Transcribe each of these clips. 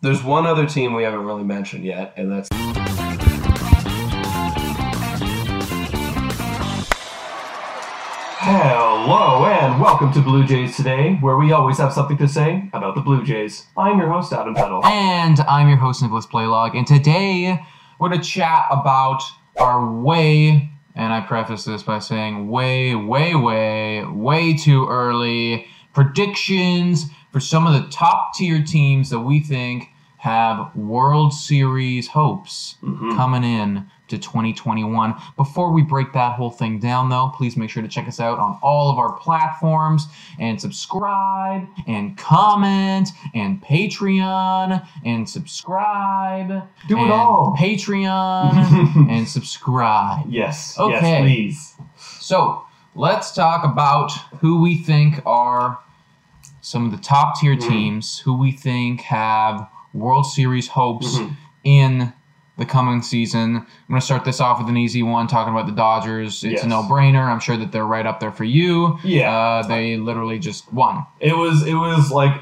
There's one other team we haven't really mentioned yet, and that's. Hello and welcome to Blue Jays Today, where we always have something to say about the Blue Jays. I'm your host, Adam Peddle. And I'm your host, Nicholas Playlog, and today we're going to chat about our way, and I preface this by saying way, way, way, way too early predictions for some of the top tier teams that we think have World Series hopes mm-hmm. coming in to 2021. Before we break that whole thing down, though, please make sure to check us out on all of our platforms and subscribe and comment and Patreon and subscribe. Do it all. Patreon and subscribe. Yes, Okay. yes, please. So let's talk about who we think are some of the top tier Mm-hmm. teams, who we think have World Series hopes Mhm. in the coming season. I'm going to start this off with an easy one, talking about the Dodgers. It's Yes. a no-brainer. I'm sure that they're right up there for you. Yeah. Uh, they literally just won. It was it was like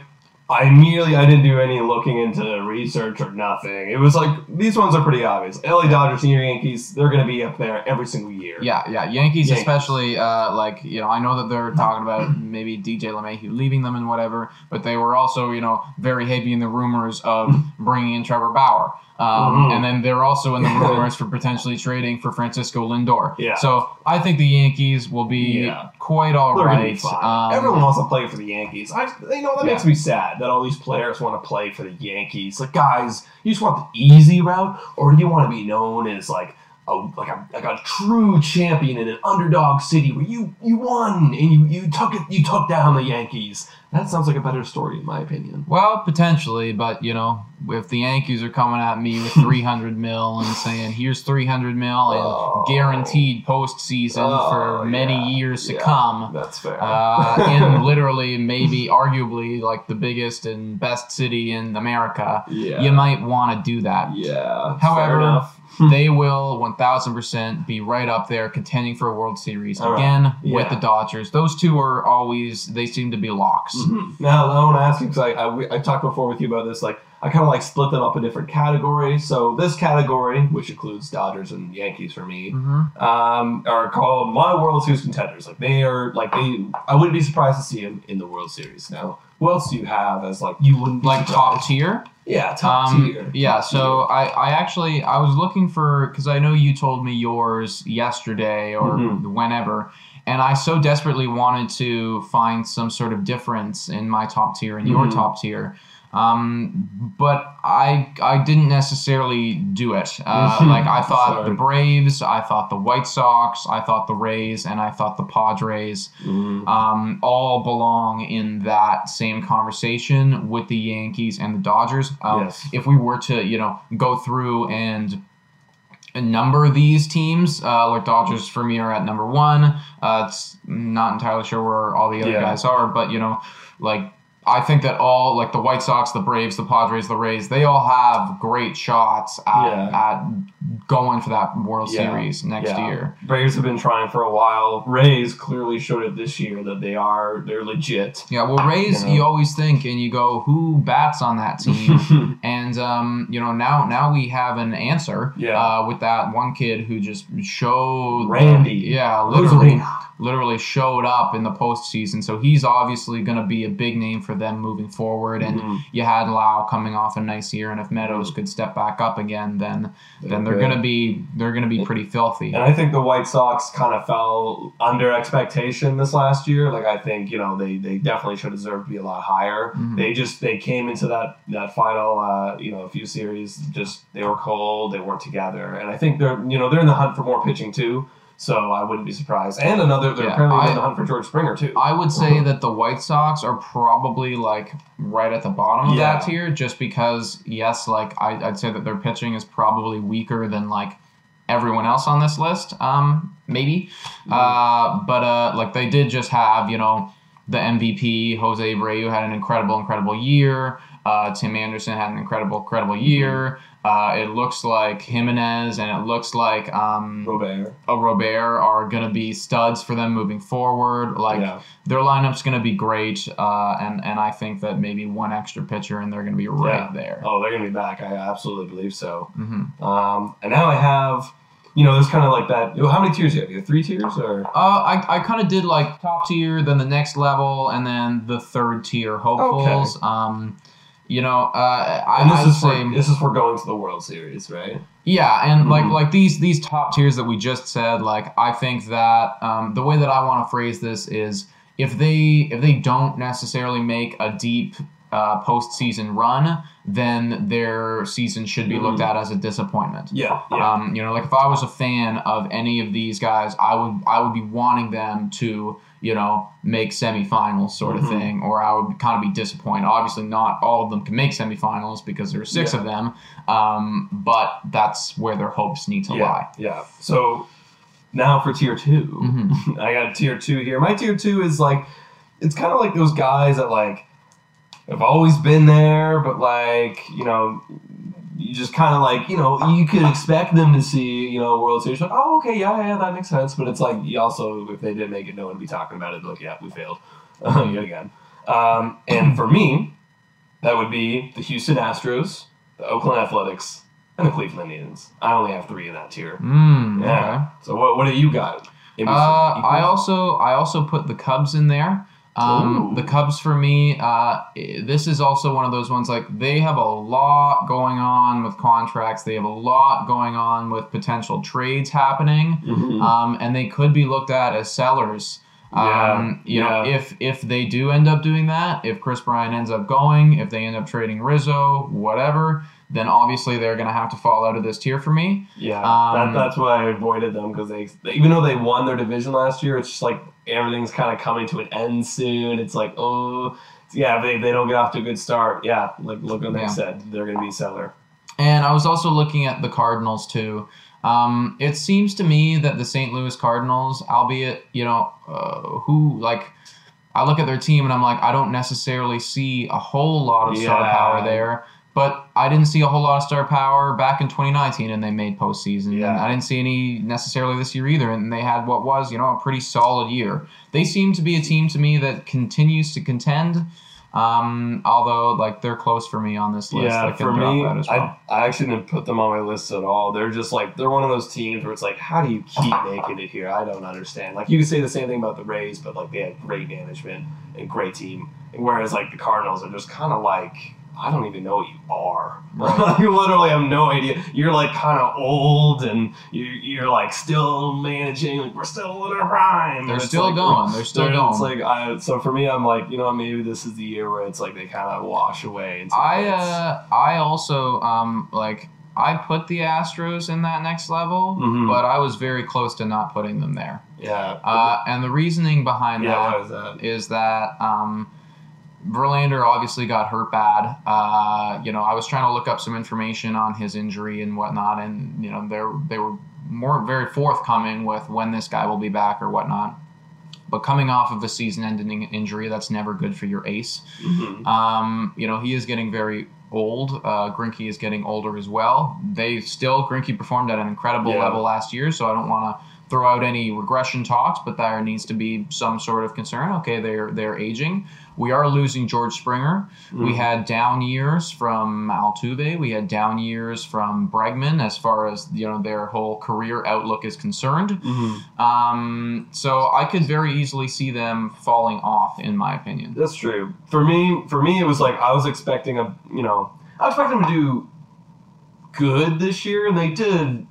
I immediately I didn't do any looking into research or nothing. It was like these ones are pretty obvious. LA Dodgers and your Yankees, they're gonna be up there every single year. Yeah, yeah. Yankees, Yankees. especially, uh, like, you know, I know that they're talking about maybe DJ LeMahieu leaving them and whatever, but they were also, you know, very heavy in the rumors of bringing in Trevor Bauer. Um, Mhm. And then they're also in the rumors for potentially trading for Francisco Lindor. Yeah. So I think the Yankees will be Yeah. quite all They're right. gonna be fine. Um, Everyone wants to play for the Yankees. I, you know, that Yeah. makes me sad that all these players want to play for the Yankees. Like, guys, you just want the easy route, or do you want to be known as like a like a like a true champion in an underdog city where you you won and you you took it you took down the Yankees? That sounds like a better story, in my opinion. Well, potentially, but you know, if the Yankees are coming at me with 300 mil and saying, "Here's 300 mil and Oh. guaranteed postseason Oh, for many yeah. years to Yeah, come," That's fair. uh, in literally, maybe, arguably, like the biggest and best city in America, yeah. you might want to do that. Yeah. However, they will 1000% be right up there contending for a World Series All right. again with Yeah. the Dodgers. Those two are always, they seem to be locks. Mhm. Now, I want to ask you because I, I, I talked before with you about this. Like, I kind of like split them up in different categories. So this category, which includes Dodgers and Yankees for me, Mhm. um, are called my World Series contenders. Like they are like they. I wouldn't be surprised to see them in the World Series. Now, who else do you have as like you wouldn't Like top tier? Yeah, top Um, tier. Yeah, so I, I actually I was looking for because I know you told me yours yesterday or Mhm. whenever, and I so desperately wanted to find some sort of difference in my top tier and your Mhm. top tier. Um, but I I didn't necessarily do it. Uh, Mhm. like I thought the Braves, I thought the White Sox, I thought the Rays, and I thought the Padres Mhm. um, all belong in that same conversation with the Yankees and the Dodgers. Um, Yes. If we were to, you know, go through and number of these teams, uh, like Dodgers for me are at number one. Uh, it's not entirely sure where all the other Yeah. guys are, but you know, like. I think that all like the White Sox, the Braves, the Padres, the Rays, they all have great shots at, Yeah. at going for that World Yeah. Series next Yeah. year. Braves have been trying for a while. Rays clearly showed it this year that they are they're legit. Yeah, well, Rays, You know. you always think, and you go, who bats on that team? and um, you know, now now we have an answer. Yeah. Uh, with that one kid who just showed Randy. Yeah, literally, Arozarena. literally showed up in the postseason. So he's obviously going to be a big name for them moving forward. And Mhm. you had Lowe coming off a nice year, and if Meadows could step back up again, then then they're to be they're to be pretty filthy. And I think the White Sox kind of fell under expectation this last year. Like I think you know they, they definitely should deserve to be a lot higher. Mhm. They just they came into that that final uh, you know a few series just they were cold. They weren't together. And I think they're you know they're in the hunt for more pitching too. So I wouldn't be surprised. And another they're Yeah, apparently I- in the hunt for George Springer too. I would say that the White Sox are probably like right at the bottom of Yeah. that tier, just because yes, like I, I'd say that their pitching is probably weaker than like everyone else on this list. Um, maybe, uh, but uh, like they did just have you know the MVP Jose Abreu had an incredible, incredible year. Uh, Tim Anderson had an incredible, incredible year. Uh, it looks like Jimenez and it looks like um, Robert. uh, Robert are going to be studs for them moving forward. Like yeah. their lineup's going to be great, uh, and and I think that maybe one extra pitcher and they're going to be right Yeah. there. Oh, they're gonna be back. I absolutely believe so. hmm Um, and now I have, you know, there's kind of like that. How many tiers do you have? You have three tiers, or Uh, I, I kind of did like top tier, then the next level, and then the third tier hopefuls. Um, you know, uh, I, and this I'd is say for this is for going to the World Series, right? yeah, and like Mhm. like these these top tiers that we just said, like I think that um, the way that I want to phrase this is if they if they don't necessarily make a deep uh, postseason run, then their season should be looked Mhm. at as a disappointment. Yeah. Yeah. Um, you know, like if I was a fan of any of these guys, I would I would be wanting them to you know make semifinals sort of Mhm. thing, or I would kind of be disappointed. Obviously, not all of them can make semifinals because there are six Yeah. of them, um, but that's where their hopes need to yeah. lie. Yeah. So now for tier 2 Mhm. I got tier two here. My tier two is like, it's kind of like those guys that like have always been there, but like you know, you just kind of like you know you could expect them to see you know World Series. Like, oh okay, yeah, yeah, that makes sense. But it's like you also if they didn't make it, no one would be talking about it. Like, yeah, we failed yet again. Um, and for me, that would be the Houston Astros, the Oakland Athletics, and the Cleveland Indians. I only have three in that tier. Mm, okay. Yeah. So what what do you got? Uh, I also I also put the Cubs in there. Um, the Cubs for me, uh, this is also one of those ones like they have a lot going on with contracts. They have a lot going on with potential trades happening, Mhm. um, and they could be looked at as sellers. Yeah, Um, you know, yeah. if if they do end up doing that, if Kris Bryant ends up going, if they end up trading Rizzo, whatever, then obviously they're going to have to fall out of this tier for me. Yeah, Um, that, that's why I avoided them because they, even though they won their division last year, it's just like everything's kind of coming to an end soon. It's like, oh, yeah, they, they don't get off to a good start. Yeah, like look what they Yeah. said, they're going to be seller. And I was also looking at the Cardinals too. Um, it seems to me that the St. Louis Cardinals, albeit you know, uh, who like, I look at their team and I'm like, I don't necessarily see a whole lot of star power there. But I didn't see a whole lot of star power back in 2019, and they made postseason. And Yeah. I didn't see any necessarily this year either, and they had what was, you know, a pretty solid year. They seem to be a team to me that continues to contend. Um, although, like, they're close for me on this list. yeah, for me, as well. I, I actually didn't put them on my list at all. They're just like they're one of those teams where it's like, how do you keep making it here? I don't understand. Like you could say the same thing about the Rays, but like they had great management and great team, and whereas like the Cardinals are just kind of like. I don't even know what you are. Right. you literally have no idea. You're like kind of old, and you're, you're like still managing. Like we're still in our prime. They're still like- going. They're still going. It's like I, so for me, I'm like, you know, maybe this is the year where it's like they kind of wash away. I uh, I also um like I put the Astros in that next level, Mhm. but I was very close to not putting them there. yeah, Uh, and the reasoning behind yeah. that that? is that um, Verlander obviously got hurt bad. Uh, you know, I was trying to look up some information on his injury and whatnot, and you know, they they were more very forthcoming with when this guy will be back or whatnot. But coming off of a season-ending injury, that's never good for your ace. Mhm. Um, you know, he is getting very old. Uh, Greinke is getting older as well. They still Greinke performed at an incredible Yeah. level last year, so I don't want to throw out any regression talks, but there needs to be some sort of concern. Okay, they're they're aging. We are losing George Springer. We Mhm. had down years from Altuve. We had down years from Bregman as far as you know their whole career outlook is concerned. Mhm. Um, so I could very easily see them falling off, in my opinion. That's true. For me, for me, it was like I was expecting a, you know, I was expecting them to do good this year, and they did.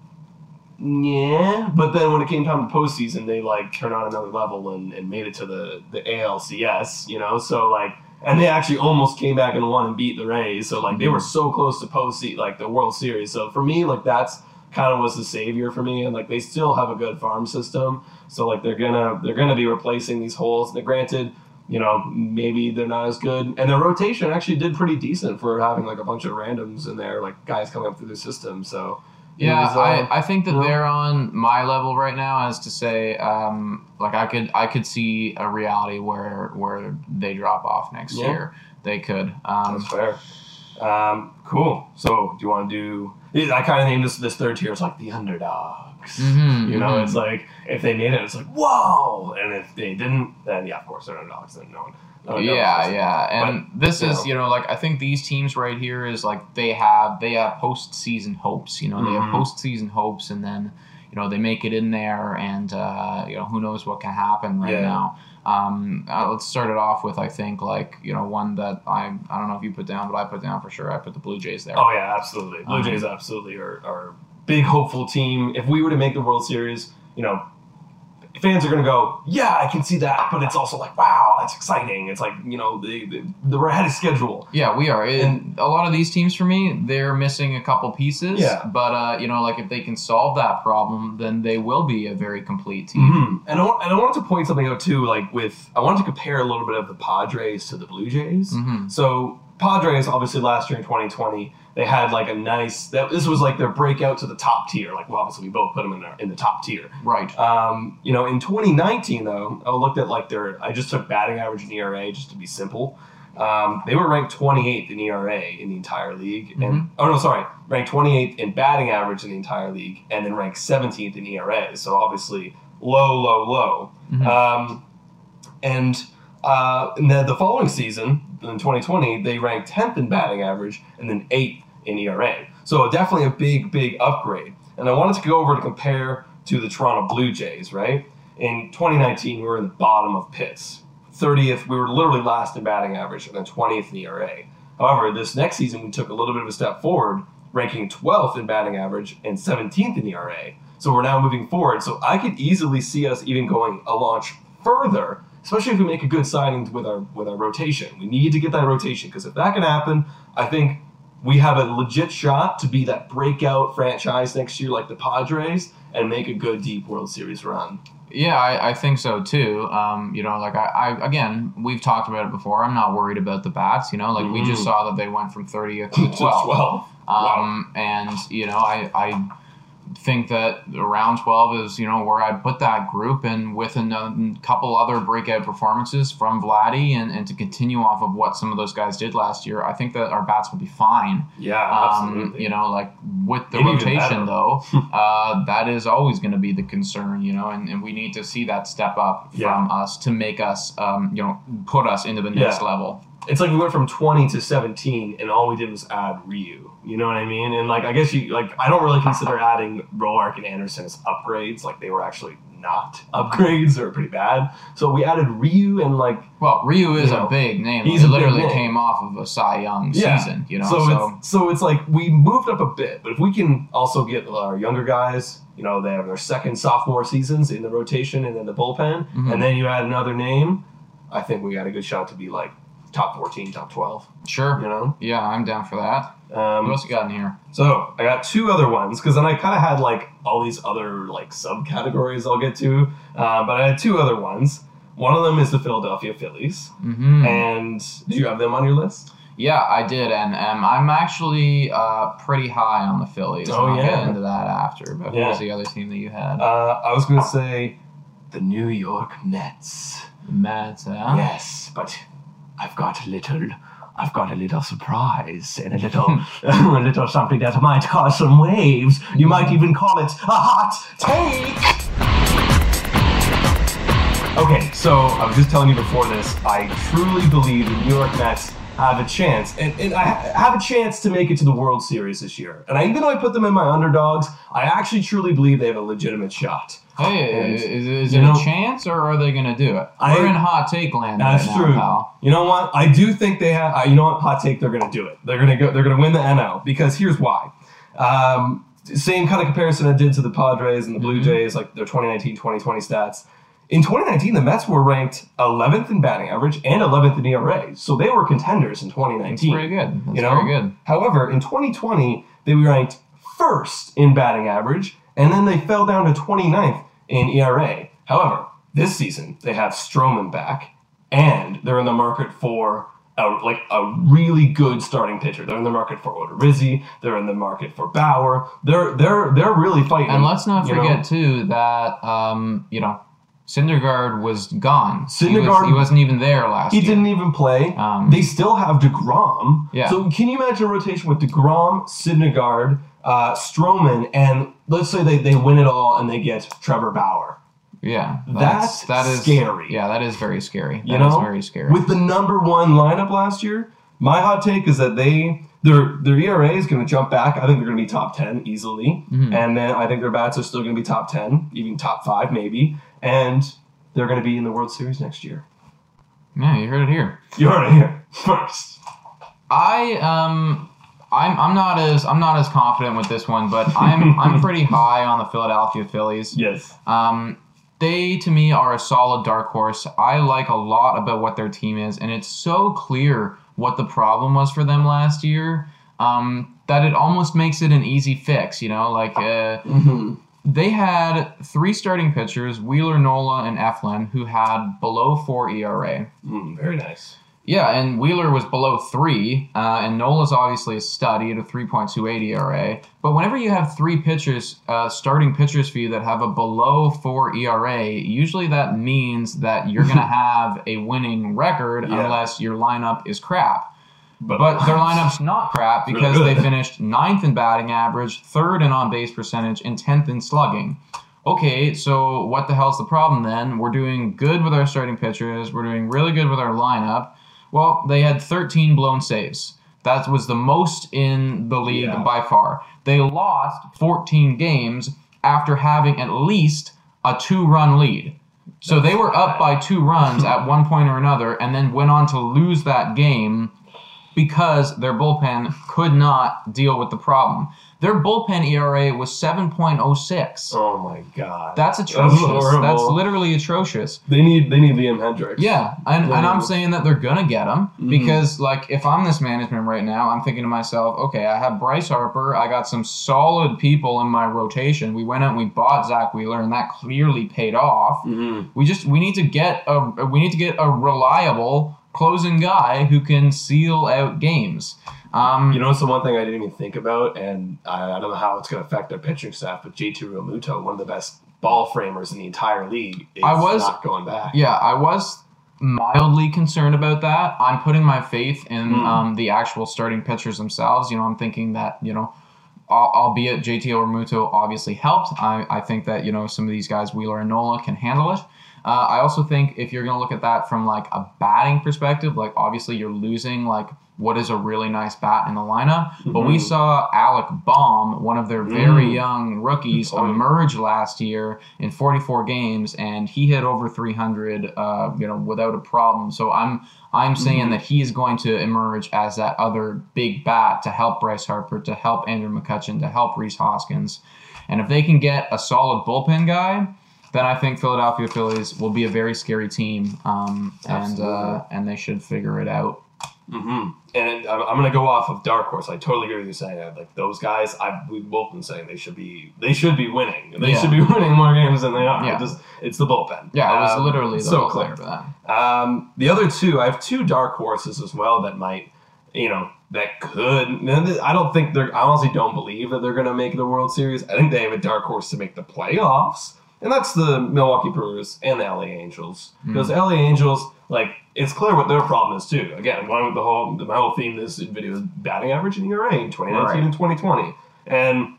Yeah, but then when it came time to postseason, they like turned on another level and, and made it to the the ALCS. You know, so like, and they actually almost came back and won and beat the Rays. So like, they mm-hmm. were so close to postseason, like the World Series. So for me, like that's kind of was the savior for me, and like they still have a good farm system. So like they're gonna they're gonna be replacing these holes. And granted, you know maybe they're not as good, and their rotation actually did pretty decent for having like a bunch of randoms in there, like guys coming up through the system. So Yeah, was, uh, I, I think that yeah. they're on my level right now, as to say, um, like I could I could see a reality where where they drop off next Yeah. year. They could. Um, that's fair. Um, cool. So do you want to do? I kind of named this this third tier. It's like the underdogs. Mhm, You know, mhm. it's like if they made it, it's like whoa, and if they didn't, then yeah, of course they're underdogs. Then no one. No knows. yeah, yeah, and this you is know. you know like I think these teams right here is like they have they have postseason hopes. You know, they Mhm. have postseason hopes, and then you know they make it in there, and uh, you know who knows what can happen right Yeah. now. Um, uh, let's start it off with I think like you know one that I I don't know if you put down, but I put down for sure. I put the Blue Jays there. Oh yeah, absolutely. Blue Um, Jays absolutely are, are big hopeful team. If we were to make the World Series, you know, fans are gonna go, yeah, I can see that, but it's also like, wow, that's exciting. It's like you know, they, they, they're ahead of schedule. Yeah, we are. And- a lot of these teams, for me, they're missing a couple pieces. Yeah. But uh, you know, like if they can solve that problem, then they will be a very complete team. Mhm. And I, and I wanted to point something out too, like with I wanted to compare a little bit of the Padres to the Blue Jays. hmm So Padres, obviously, last year in 2020, they had like a nice. That this was like their breakout to the top tier. Like, well, obviously, we both put them in, their, in the top tier. Right. Um, you know, in 2019, though, I looked at like their. I just took batting average and ERA just to be simple. Um, they were ranked 28th in ERA in the entire league, and oh no, sorry, ranked 28th in batting average in the entire league, and then ranked 17th in ERA. So obviously, low, low, low. Mhm. Um, and uh, and then the following season, in 2020, they ranked 10th in batting average and then 8th in ERA. So definitely a big, big upgrade. And I wanted to go over to compare to the Toronto Blue Jays, right? In 2019, we were in the bottom of pits. 30th, we were literally last in batting average and then 20th in ERA. However, this next season, we took a little bit of a step forward, ranking 12th in batting average and 17th in ERA. So we're now moving forward. So I could easily see us even going a launch further, especially if we make a good signing with our with our rotation. We need to get that rotation because if that can happen, I think we have a legit shot to be that breakout franchise next year, like the Padres, and make a good deep World Series run. Yeah, I, I think so too. Um, you know, like I, I again, we've talked about it before. I'm not worried about the bats. You know, like we just Mhm. saw that they went from 30th to 12th. Well, Wow. Um, and you know, I, I think that around 12 is you know where I'd put that group, and with a couple other breakout performances from Vladdy, and, and to continue off of what some of those guys did last year, I think that our bats will be fine. yeah, Um, absolutely. you know, like with the rotation though, uh, that is always going to be the concern, you know, and, and we need to see that step up Yeah. from us to make us, um, you know, put us into the next Yeah. level. It's like we went from 20 to 17 and all we did was add Ryu. You know what I mean? And like I guess you like I don't really consider adding Roark and Anderson as upgrades. Like they were actually not upgrades or pretty bad. So we added Ryu and like Well, Ryu is You know, a big name. he's he literally name. came off of a Cy Young Yeah. season, you know. so, So, it's so it's like we moved up a bit, but if we can also get our younger guys, you know, they have their second sophomore seasons in the rotation and then the bullpen, Mhm. and then you add another name, I think we got a good shot to be like top 14, top 12. sure. You know. Yeah, I'm down for that. Um, what else you got in here? So I got two other ones because then I kind of had like all these other like subcategories I'll get to, uh, but I had two other ones. One of them is the Philadelphia Phillies, hmm and do you have them on your list? Yeah, I did, and um, I'm actually uh, pretty high on the Phillies. Oh, I'll yeah. get into that after. But Yeah. was the other team that you had? Uh, I was going to say the New York Mets. Mets. Huh? Yes, but I've got a little. I've got a little surprise and a little, a little something that might cause some waves. You might even call it a hot take. Okay, so I was just telling you before this, I truly believe the New York Mets have a chance, and, and I have a chance to make it to the World Series this year. And I, even though I put them in my underdogs, I actually truly believe they have a legitimate shot. Hey, is, is you it know- a chance, or are they going to do it? I- We're in hot take land That's right now, true. pal. You know what? I do think they have. Uh, you know what? Hot take. They're going to do it. They're going to go. They're going to win the NL because here's why. Um, same kind of comparison I did to the Padres and the Blue Mhm. Jays, like their 2019-2020 stats. In 2019, the Mets were ranked 11th in batting average and 11th in ERA, so they were contenders in That's 2019. pretty good. That's You know? very good. However, in 2020, they were ranked first in batting average, and then they fell down to 29th in ERA. However, this season they have Stroman back, and they're in the market for a, like a really good starting pitcher. They're in the market for Odorizzi. They're in the market for Bauer. They're they're they're really fighting. And let's not you know? forget too that um, you know Syndergaard was gone. Syndergaard, he, was, not even there last He year. didn't even play. Um, They still have Degrom. Yeah. So can you imagine a rotation with Degrom, Syndergaard, uh, Stroman, and let's say they, they win it all and they get Trevor Bauer. yeah, That's that is scary. Yeah, that is very scary. You That is know, very scary. With the number one lineup last year, my hot take is that they their their ERA is going to jump back. I think they're going to be top ten easily, Mhm. and then I think their bats are still going to be top ten, even top five maybe, and they're going to be in the World Series next year. yeah, you heard it here. You heard it here first. I um I'm I'm not as I'm not as confident with this one, but I'm I'm pretty high on the Philadelphia Phillies. Yes. Um they to me are a solid dark horse. I like a lot about what their team is, and it's so clear what the problem was for them last year. Um, that it almost makes it an easy fix, you know, like uh, Mm-hmm. they had three starting pitchers, Wheeler, Nola, and Eflin, who had below four ERA. Mm, very nice. Yeah, and Wheeler was below three, uh, and Nola's obviously a stud. He had a 3.28 ERA. But whenever you have three pitchers, uh, starting pitchers for you that have a below four ERA, usually that means that you're going to have a winning record Yeah. unless your lineup is crap. But, But their lineup's not crap because they finished ninth in batting average, third in on base percentage, and tenth in slugging. Okay, so what the hell's the problem then? We're doing good with our starting pitchers. We're doing really good with our lineup. Well, they had 13 blown saves. That was the most in the league Yeah. by far. They lost 14 games after having at least a two run lead. So they were up by two runs at one point or another and then went on to lose that game because their bullpen could not deal with the problem. Their bullpen ERA was 7.06. oh my god, That's atrocious. horrible. That's literally atrocious. they need they need Liam Hendriks. Yeah, and, and I'm saying that they're gonna get him Mhm. because, like, if I'm this management right now, I'm thinking to myself, okay, I have Bryce Harper, I got some solid people in my rotation. We went out and we bought Zack Wheeler, and that clearly paid off. Mhm. We just we need to get a we need to get a reliable closing guy who can seal out games. Um, You know, it's the one thing I didn't even think about, and I, I don't know how it's going to affect their pitching staff. But JT Realmuto, one of the best ball framers in the entire league, is I was- not going back. Yeah, I was mildly concerned about that. I'm putting my faith in Hmm. um, the actual starting pitchers themselves. You know, I'm thinking that you know, albeit JT Realmuto obviously helped. I, I think that you know some of these guys, Wheeler and Nola, can handle it. Uh, I also think if you're going to look at that from like a batting perspective, like obviously you're losing like what is a really nice bat in the lineup. But we Mhm. saw Alec Bohm, one of their very Mm. young rookies, Good emerge last year in 44 games, and he hit over 300, uh, you know, without a problem. So I'm I'm saying Mhm. that he is going to emerge as that other big bat to help Bryce Harper, to help Andrew McCutchen, to help Rhys Hoskins, and if they can get a solid bullpen guy. Then I think Philadelphia Phillies will be a very scary team, um, and uh, and they should figure it out. hmm And I'm, I'm going to go off of Dark Horse. I totally agree with you saying that. Like those guys, I've we've both been saying they should be they should be winning. They Yeah. should be winning more games than they are. Yeah. It just, it's the bullpen. Yeah, it was Um, literally the so clear. Um, the other two, I have two dark horses as well that might, you know, that could. I don't think they're. I honestly don't believe that they're going to make the World Series. I think they have a dark horse to make the playoffs, and that's the Milwaukee Brewers and the LA Angels. Because LA Angels, like, it's clear what their problem is too. Again, one with the whole my whole theme this video is batting average in ERA in 2019 Right. and 2020, and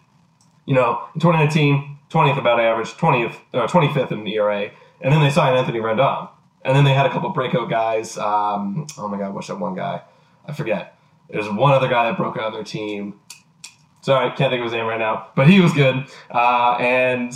you know, in 2019, 20th about average, 20th, uh, 25th in the ERA, and then they signed Anthony Rendon, and then they had a couple breakout guys. Um, oh my God, what's that one guy? I forget. There's one other guy that broke out on their team. Sorry, can't think of his name right now, but he was good, uh, and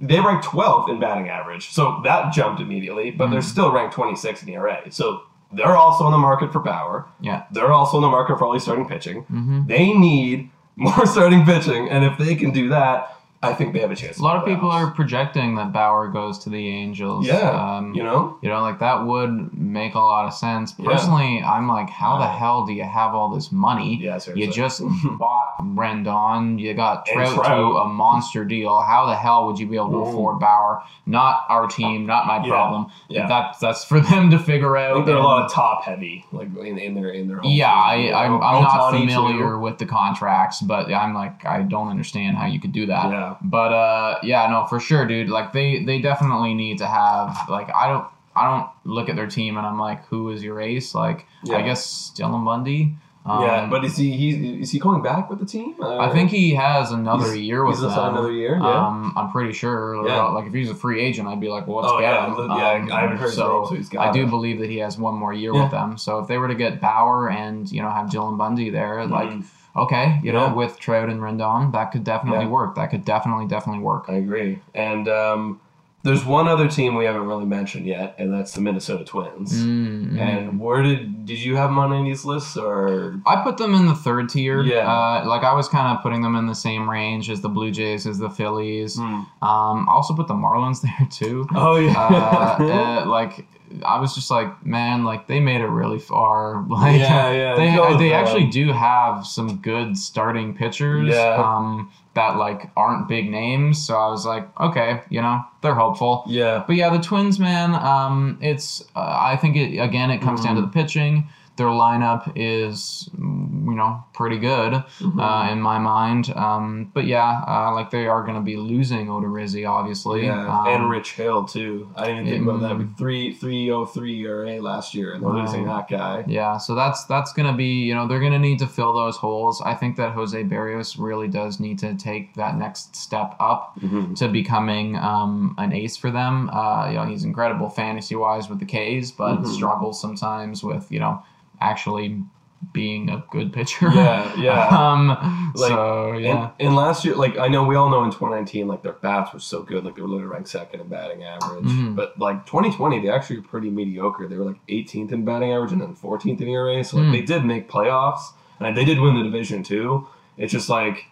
they ranked 12th in batting average, so that jumped immediately. But they're Mhm. still ranked 26 in ERA, so they're also in the market for power. Yeah. They're also in the market for all these starting pitching. hmm They need more starting pitching, and if they can do that, I think they have a chance. A lot of people are projecting that Bauer goes to the Angels. Yeah, Um, you know, You know, like that would make a lot of sense. Yeah. Personally, I'm like, how the hell do you have all this money? yeah, seriously. You just bought Rendon. You got And Trout, to a monster deal. How the hell would you be able to Mhm. afford Bauer? Not our team, not my Yeah. problem. Yeah. That's that's for them to figure I out. think they're a lot of top heavy, like in, in their in their. Yeah, I, team. I'm, I'm not familiar too. with the contracts, but I'm like, I don't understand how you could do that. Yeah, but uh, yeah, no, for sure, dude. Like they they definitely need to have like I don't I don't look at their team and I'm like, who is your ace? Like Yeah. I guess Dylan Bundy. Um, yeah, but is he, he is he coming back with the team? I think he has another He's- year with he's them. another year. Yeah. Um, I'm pretty sure. Yeah. Like if he's a free agent, I'd be like, well, let's Oh, get yeah, him. yeah, Um, I haven't heard so name, so he's got I do believe that he has one more year Yeah. with them. So if they were to get Bauer and you know have Dylan Bundy there, like Mhm. Okay, you Yeah. know with Trout and Rendon, that could definitely Yeah. work. That could definitely definitely work. I agree. And um, there's one other team we haven't really mentioned yet, and that's the Minnesota Twins. Mm, And where did did you have them on any of these lists or? I put them in the third tier. Yeah. Uh, like I was kind of putting them in the same range as the Blue Jays, as the Phillies. Hmm. Um, I also put the Marlins there too. Oh yeah. uh, uh, like I was just like, man, like they made it really far. Like, yeah, yeah. they they actually do have some good starting pitchers. Yeah. Um, that like aren't big names. So I was like, okay, you know, they're hopeful. Yeah. But yeah, the Twins, man. Um, it's uh, I think it again. It comes down to Mm-hmm. the pitching. Their lineup is, you know, pretty good Mhm. uh, in my mind. Um, but yeah, uh, like they are going to be losing Odorizzi, obviously. Yeah, Um, and Rich Hill too. I didn't think about that. With three three oh three ERA last year, and they're Right. losing that guy. Yeah, so that's that's gonna be you know they're gonna need to fill those holes. I think that Jose Berrios really does need to take that next step up Mm-hmm. to becoming um, an ace for them. Uh, you know he's incredible fantasy wise with the K's, but Mhm. struggles sometimes with you know actually being a good pitcher. Yeah, yeah. um. Like, so yeah. And, and last year, like I know we all know in 2019, like their bats were so good, like they were literally ranked second in batting average. Mhm. But like 2020, they actually were pretty mediocre. They were like 18th in batting average and then 14th in ERA. So like Mm. they did make playoffs, and they did win the division too. It's just like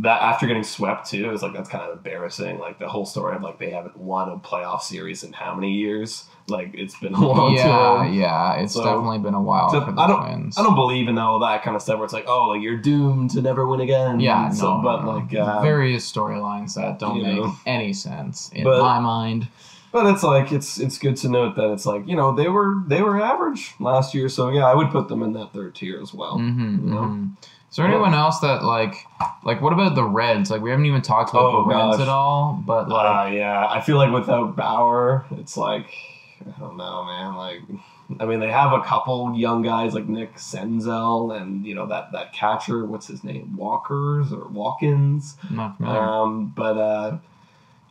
that after getting swept too. It's like that's kind of embarrassing. Like the whole story of like they haven't won a playoff series in how many years? Like it's been a long yeah, time. yeah, it's So- definitely been a while So, for the I don't- Twins. I don't believe in all that kind of stuff where it's like, oh, like you're doomed to never win again. Yeah, So, no, but no. like, uh, various storylines that don't make know. any sense in But- my mind. but it's like it's it's good to note that it's like you know they were they were average last year, so yeah, I would put them in that third tier as well. Mm-hmm, you know? Is there anyone else that like like what about the Reds? Like we haven't even talked about Oh, the Reds at all, but like Uh, yeah, I feel like without Bauer, it's like I don't know, man. Like, I mean, they have a couple young guys like Nick Senzel and you know that that catcher, what's his name, Walkers or Walkins. Not familiar. Um, but uh,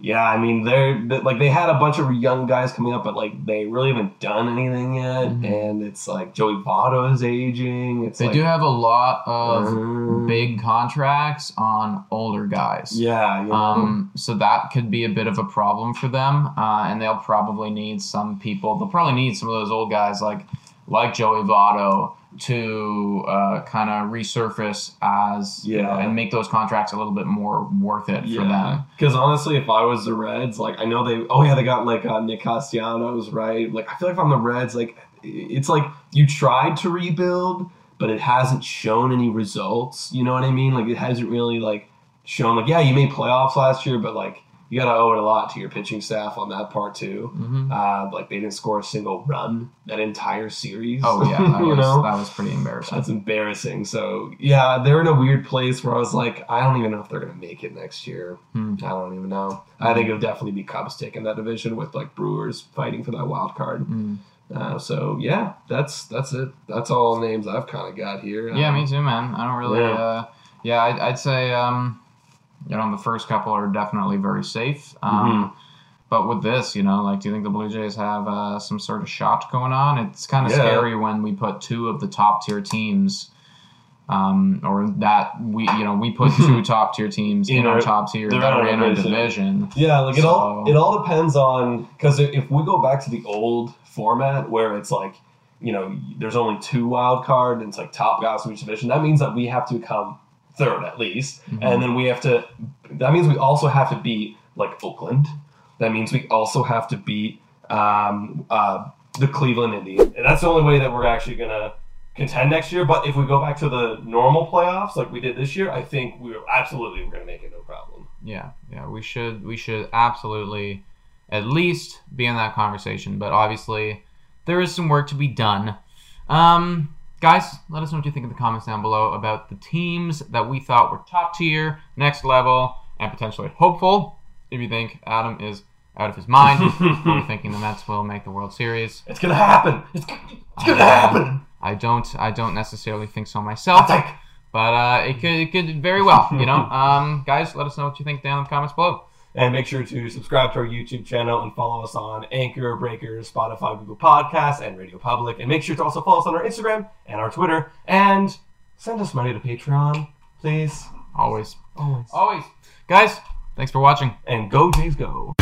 yeah, I mean, they're like they had a bunch of young guys coming up, but like they really haven't done anything yet. Mhm. And it's like Joey Votto is aging. It's they like, do have a lot of um, big contracts on older guys. Yeah, know. Um, so that could be a bit of a problem for them, uh, and they'll probably need some people. They'll probably need some of those old guys like like Joey Votto to uh, kind of resurface as you know, Yeah. and make those contracts a little bit more worth it for them. Because honestly, if I was the Reds, like I know they, oh yeah, they got like uh, Nick Castellanos, right? Like I feel like if I'm the Reds, like it's like you tried to rebuild, but it hasn't shown any results. You know what I mean? Like it hasn't really like shown like yeah, you made playoffs last year, but like you gotta owe it a lot to your pitching staff on that part too. hmm Uh, like they didn't score a single run that entire series. Oh yeah, that was, know. that was pretty embarrassing. That's embarrassing. So yeah, they're in a weird place where I was like, I don't even know if they're gonna make it next year. Hmm. I don't even know. I think it'll definitely be Cubs taking that division with like Brewers fighting for that wild card. Mm. Uh, so yeah, that's that's it. That's all names I've kind of got here. Yeah, Um, me too, man. I don't really. Yeah. Uh, yeah, I'd, I'd say um, you know the first couple are definitely very safe. Um, Mm-hmm. But with this, you know, like, do you think the Blue Jays have uh, some sort of shot going on? It's kind of Yeah. scary when we put two of the top tier teams, um, or that we, you know, we put two top tier teams in, our, our- top tier that are in our division. Yeah, like it all it all depends on because if we go back to the old format where it's like you know there's only two wild card and it's like top guys from each division, that means that we have to come third at least, Mhm. and then we have to. That means we also have to beat like Oakland. That means we also have to beat um, uh, the Cleveland Indians, and that's the only way that we're actually gonna contend next year. But if we go back to the normal playoffs like we did this year, I think we're absolutely we're gonna make it no problem. Yeah, yeah, we should we should absolutely at least be in that conversation. But obviously, there is some work to be done. Um, guys, let us know what you think in the comments down below about the teams that we thought were top tier, next level, and potentially hopeful. If you think Adam is out of his mind, you're thinking the Mets will make the World Series, It's gonna happen. It's, it's gonna Um, happen. I don't. I don't necessarily think so myself. But uh, it could. It could very well. You know, um, guys, let us know what you think down in the comments below. And make sure to subscribe to our YouTube channel and follow us on Anchor, Breaker, Spotify, Google Podcasts, and Radio Public. And make sure to also follow us on our Instagram and our Twitter. And send us money to Patreon, please. Always. Always. Always. Guys, thanks for watching. And go Jays go.